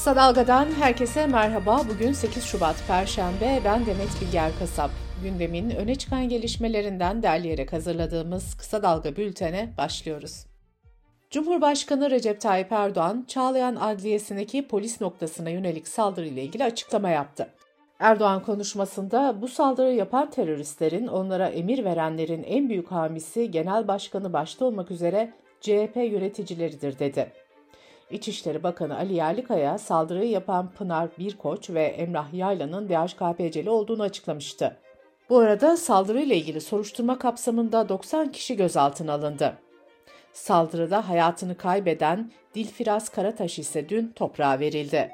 Kısa Dalga'dan herkese merhaba. Bugün 8 Şubat Perşembe. Ben Demet Bilger Kasap. Gündemin öne çıkan gelişmelerinden derleyerek hazırladığımız Kısa Dalga bültene başlıyoruz. Cumhurbaşkanı Recep Tayyip Erdoğan, Çağlayan Adliyesi'ndeki polis noktasına yönelik saldırıyla ilgili açıklama yaptı. Erdoğan konuşmasında bu saldırı yapan teröristlerin onlara emir verenlerin en büyük hamisi Genel Başkanı başta olmak üzere CHP yöneticileridir dedi. İçişleri Bakanı Ali Yerlikaya saldırıyı yapan Pınar Birkoç ve Emrah Yaylan'ın DHKPC'li olduğunu açıklamıştı. Bu arada saldırıyla ilgili soruşturma kapsamında 90 kişi gözaltına alındı. Saldırıda hayatını kaybeden Dilfiraz Karataş ise dün toprağa verildi.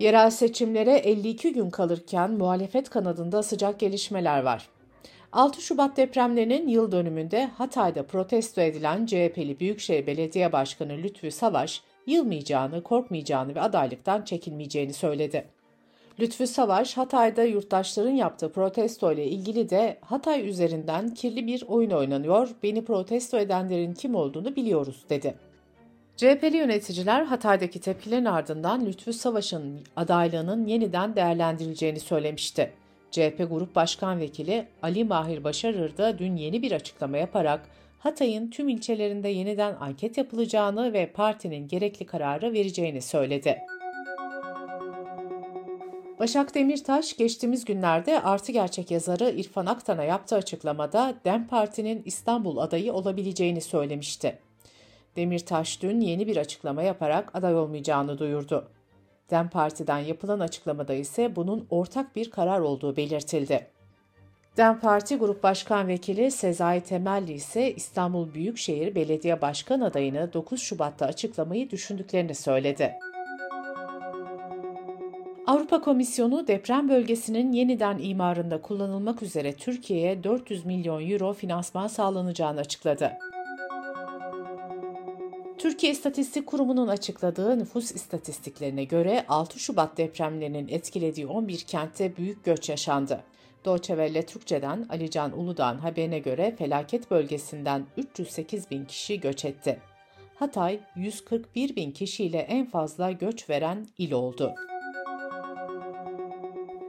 Yerel seçimlere 52 gün kalırken muhalefet kanadında sıcak gelişmeler var. 6 Şubat depremlerinin yıl dönümünde Hatay'da protesto edilen CHP'li Büyükşehir Belediye Başkanı Lütfü Savaş, yılmayacağını, korkmayacağını ve adaylıktan çekinmeyeceğini söyledi. Lütfü Savaş, Hatay'da yurttaşların yaptığı protesto ile ilgili de Hatay üzerinden kirli bir oyun oynanıyor, beni protesto edenlerin kim olduğunu biliyoruz dedi. CHP'li yöneticiler Hatay'daki tepkilerin ardından Lütfü Savaş'ın adaylığının yeniden değerlendirileceğini söylemişti. CHP Grup Başkan Vekili Ali Mahir Başarır da dün yeni bir açıklama yaparak Hatay'ın tüm ilçelerinde yeniden anket yapılacağını ve partinin gerekli kararı vereceğini söyledi. Başak Demirtaş geçtiğimiz günlerde Artı Gerçek yazarı İrfan Aktan'a yaptığı açıklamada DEM Parti'nin İstanbul adayı olabileceğini söylemişti. Demirtaş dün yeni bir açıklama yaparak aday olmayacağını duyurdu. DEM Parti'den yapılan açıklamada ise bunun ortak bir karar olduğu belirtildi. DEM Parti Grup Başkan Vekili Sezai Temelli ise İstanbul Büyükşehir Belediye Başkan adayını 9 Şubat'ta açıklamayı düşündüklerini söyledi. Avrupa Komisyonu deprem bölgesinin yeniden imarında kullanılmak üzere Türkiye'ye 400 milyon euro finansman sağlanacağını açıkladı. Türkiye İstatistik Kurumu'nun açıkladığı nüfus istatistiklerine göre 6 Şubat depremlerinin etkilediği 11 kentte büyük göç yaşandı. Deutsche Türkçe'den Alican Uludağ'ın haberine göre felaket bölgesinden 308 bin kişi göç etti. Hatay 141 bin kişiyle en fazla göç veren il oldu.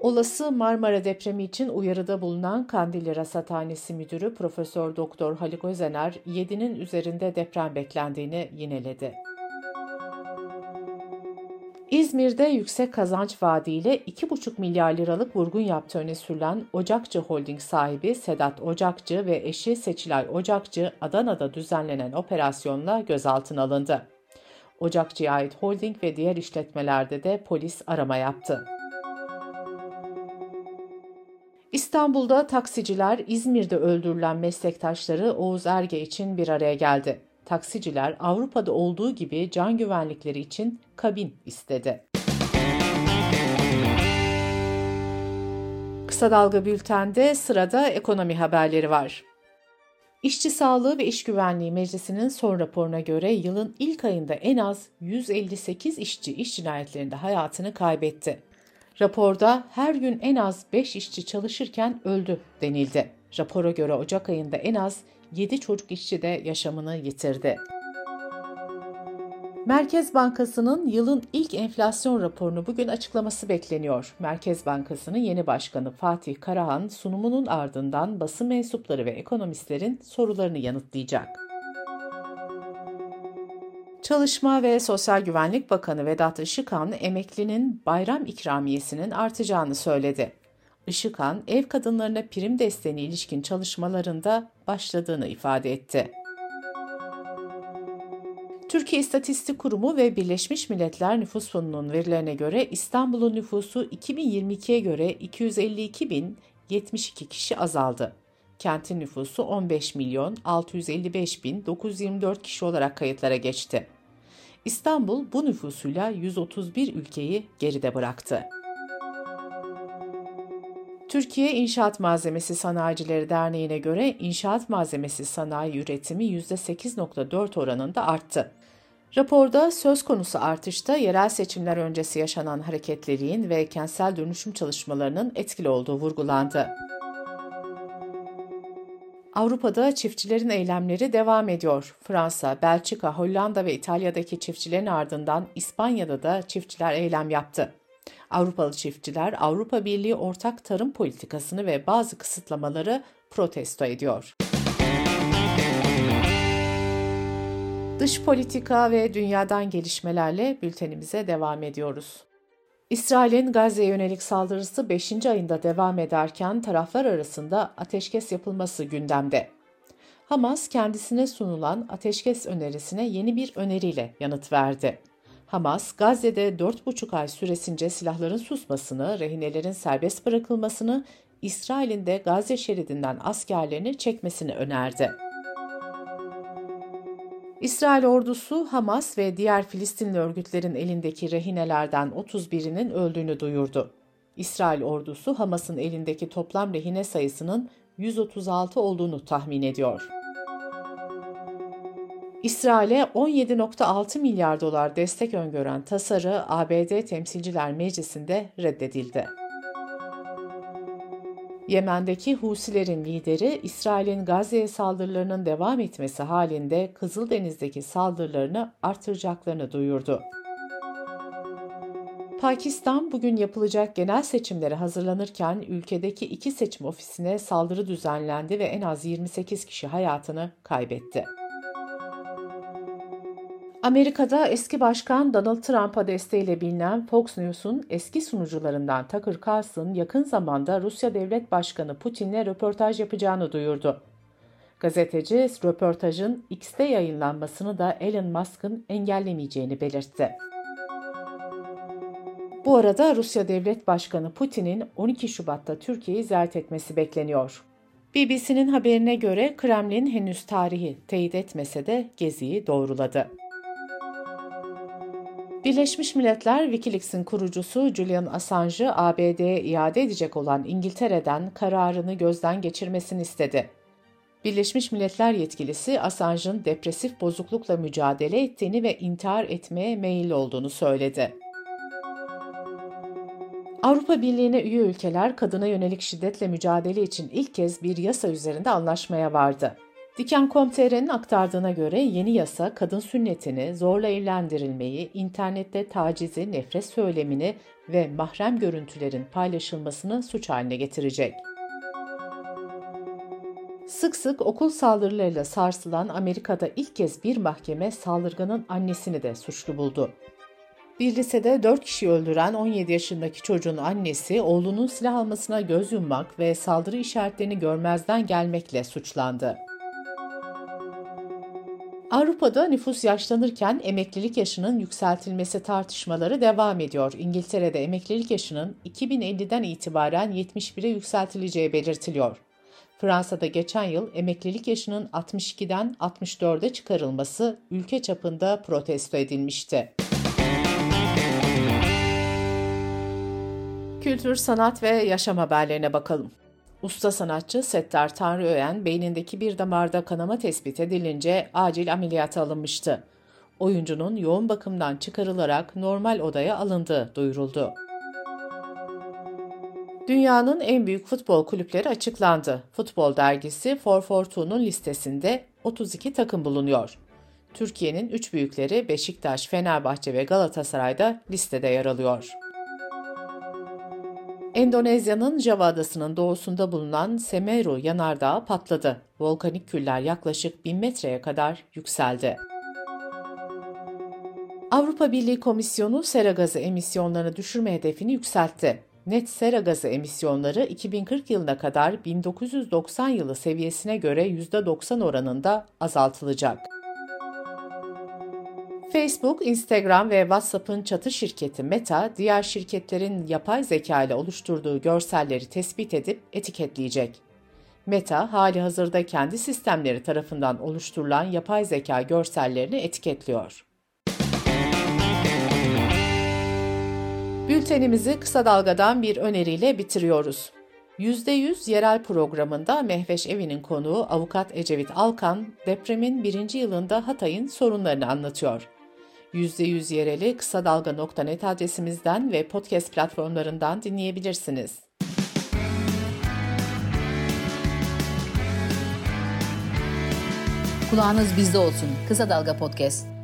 Olası Marmara depremi için uyarıda bulunan Kandilli Rasathanesi Müdürü Profesör Doktor Haluk Özener, 7'nin üzerinde deprem beklendiğini yineledi. İzmir'de yüksek kazanç vaadiyle 2,5 milyar liralık vurgun yaptığı öne sürülen Ocakçı Holding sahibi Sedat Ocakçı ve eşi Seçilay Ocakçı Adana'da düzenlenen operasyonla gözaltına alındı. Ocakçı'ya ait holding ve diğer işletmelerde de polis arama yaptı. İstanbul'da taksiciler İzmir'de öldürülen meslektaşları Oğuz Erge için bir araya geldi. Taksiciler Avrupa'da olduğu gibi can güvenlikleri için kabin istedi. Kısa Dalga Bülten'de sırada ekonomi haberleri var. İşçi Sağlığı ve İş Güvenliği Meclisi'nin son raporuna göre yılın ilk ayında en az 158 işçi iş cinayetlerinde hayatını kaybetti. Raporda her gün en az 5 işçi çalışırken öldü denildi. Rapora göre Ocak ayında en az 7 çocuk işçi de yaşamını yitirdi. Merkez Bankası'nın yılın ilk enflasyon raporunu bugün açıklaması bekleniyor. Merkez Bankası'nın yeni başkanı Fatih Karahan sunumunun ardından basın mensupları ve ekonomistlerin sorularını yanıtlayacak. Çalışma ve Sosyal Güvenlik Bakanı Vedat Işıkhan, emeklinin bayram ikramiyesinin artacağını söyledi. Işıkhan, ev kadınlarına prim desteğine ilişkin çalışmalarında başladığını ifade etti. Türkiye İstatistik Kurumu ve Birleşmiş Milletler Nüfus Fonu'nun verilerine göre İstanbul'un nüfusu 2022'ye göre 252.072 kişi azaldı. Kentin nüfusu 15 milyon 655 bin 924 kişi olarak kayıtlara geçti. İstanbul bu nüfusuyla 131 ülkeyi geride bıraktı. Türkiye İnşaat Malzemesi Sanayicileri Derneği'ne göre inşaat malzemesi sanayi üretimi %8.4 oranında arttı. Raporda söz konusu artışta yerel seçimler öncesi yaşanan hareketliliğin ve kentsel dönüşüm çalışmalarının etkili olduğu vurgulandı. Avrupa'da çiftçilerin eylemleri devam ediyor. Fransa, Belçika, Hollanda ve İtalya'daki çiftçilerin ardından İspanya'da da çiftçiler eylem yaptı. Avrupalı çiftçiler Avrupa Birliği ortak tarım politikasını ve bazı kısıtlamaları protesto ediyor. Dış politika ve dünyadan gelişmelerle bültenimize devam ediyoruz. İsrail'in Gazze'ye yönelik saldırısı 5. ayında devam ederken taraflar arasında ateşkes yapılması gündemde. Hamas kendisine sunulan ateşkes önerisine yeni bir öneriyle yanıt verdi. Hamas, Gazze'de 4,5 ay süresince silahların susmasını, rehinelerin serbest bırakılmasını, İsrail'in de Gazze şeridinden askerlerini çekmesini önerdi. İsrail ordusu Hamas ve diğer Filistinli örgütlerin elindeki rehinelerden 31'inin öldüğünü duyurdu. İsrail ordusu Hamas'ın elindeki toplam rehine sayısının 136 olduğunu tahmin ediyor. İsrail'e 17.6 milyar dolar destek öngören tasarı ABD Temsilciler Meclisi'nde reddedildi. Yemen'deki Husilerin lideri İsrail'in Gazze'ye saldırılarının devam etmesi halinde Kızıldeniz'deki saldırılarını artıracaklarını duyurdu. Pakistan bugün yapılacak genel seçimlere hazırlanırken ülkedeki iki seçim ofisine saldırı düzenlendi ve en az 28 kişi hayatını kaybetti. Amerika'da eski başkan Donald Trump'a desteğiyle bilinen Fox News'un eski sunucularından Tucker Carlson yakın zamanda Rusya Devlet Başkanı Putin'le röportaj yapacağını duyurdu. Gazeteci röportajın X'te yayınlanmasını da Elon Musk'ın engellemeyeceğini belirtti. Bu arada Rusya Devlet Başkanı Putin'in 12 Şubat'ta Türkiye'yi ziyaret etmesi bekleniyor. BBC'nin haberine göre Kremlin henüz tarihi teyit etmese de geziyi doğruladı. Birleşmiş Milletler Wikileaks'in kurucusu Julian Assange'ı ABD'ye iade edecek olan İngiltere'den kararını gözden geçirmesini istedi. Birleşmiş Milletler yetkilisi Assange'ın depresif bozuklukla mücadele ettiğini ve intihar etmeye meyilli olduğunu söyledi. Avrupa Birliği'ne üye ülkeler kadına yönelik şiddetle mücadele için ilk kez bir yasa üzerinde anlaşmaya vardı. Diken.com.tr'nin aktardığına göre yeni yasa kadın sünnetini, zorla evlendirilmeyi, internette tacizi, nefret söylemini ve mahrem görüntülerin paylaşılmasını suç haline getirecek. Sık sık okul saldırılarıyla sarsılan Amerika'da ilk kez bir mahkeme saldırganın annesini de suçlu buldu. Bir lisede 4 kişi öldüren 17 yaşındaki çocuğun annesi oğlunun silah almasına göz yummak ve saldırı işaretlerini görmezden gelmekle suçlandı. Avrupa'da nüfus yaşlanırken emeklilik yaşının yükseltilmesi tartışmaları devam ediyor. İngiltere'de emeklilik yaşının 2050'den itibaren 71'e yükseltileceği belirtiliyor. Fransa'da geçen yıl emeklilik yaşının 62'den 64'e çıkarılması ülke çapında protesto edilmişti. Kültür, sanat ve yaşam haberlerine bakalım. Usta sanatçı Settar Tanrıören beynindeki bir damarda kanama tespit edilince acil ameliyata alınmıştı. Oyuncunun yoğun bakımdan çıkarılarak normal odaya alındığı duyuruldu. Dünyanın en büyük futbol kulüpleri açıklandı. Futbol dergisi 442'nun listesinde 32 takım bulunuyor. Türkiye'nin üç büyükleri Beşiktaş, Fenerbahçe ve Galatasaray'da listede yer alıyor. Endonezya'nın Java adasının doğusunda bulunan Semeru yanardağı patladı. Volkanik küller yaklaşık 1000 metreye kadar yükseldi. Avrupa Birliği Komisyonu sera gazı emisyonlarını düşürme hedefini yükseltti. Net sera gazı emisyonları 2040 yılına kadar 1990 yılı seviyesine göre %90 oranında azaltılacak. Facebook, Instagram ve WhatsApp'ın çatı şirketi Meta, diğer şirketlerin yapay zeka ile oluşturduğu görselleri tespit edip etiketleyecek. Meta, hali hazırda kendi sistemleri tarafından oluşturulan yapay zeka görsellerini etiketliyor. Bültenimizi kısa dalgadan bir öneriyle bitiriyoruz. %100 yerel programında Mehveş Evi'nin konuğu avukat Ecevit Alkan, depremin birinci yılında Hatay'ın sorunlarını anlatıyor. %100 yereli kısa dalga.net adresimizden ve podcast platformlarından dinleyebilirsiniz. Kulağınız bizde olsun. Kısa Dalga Podcast.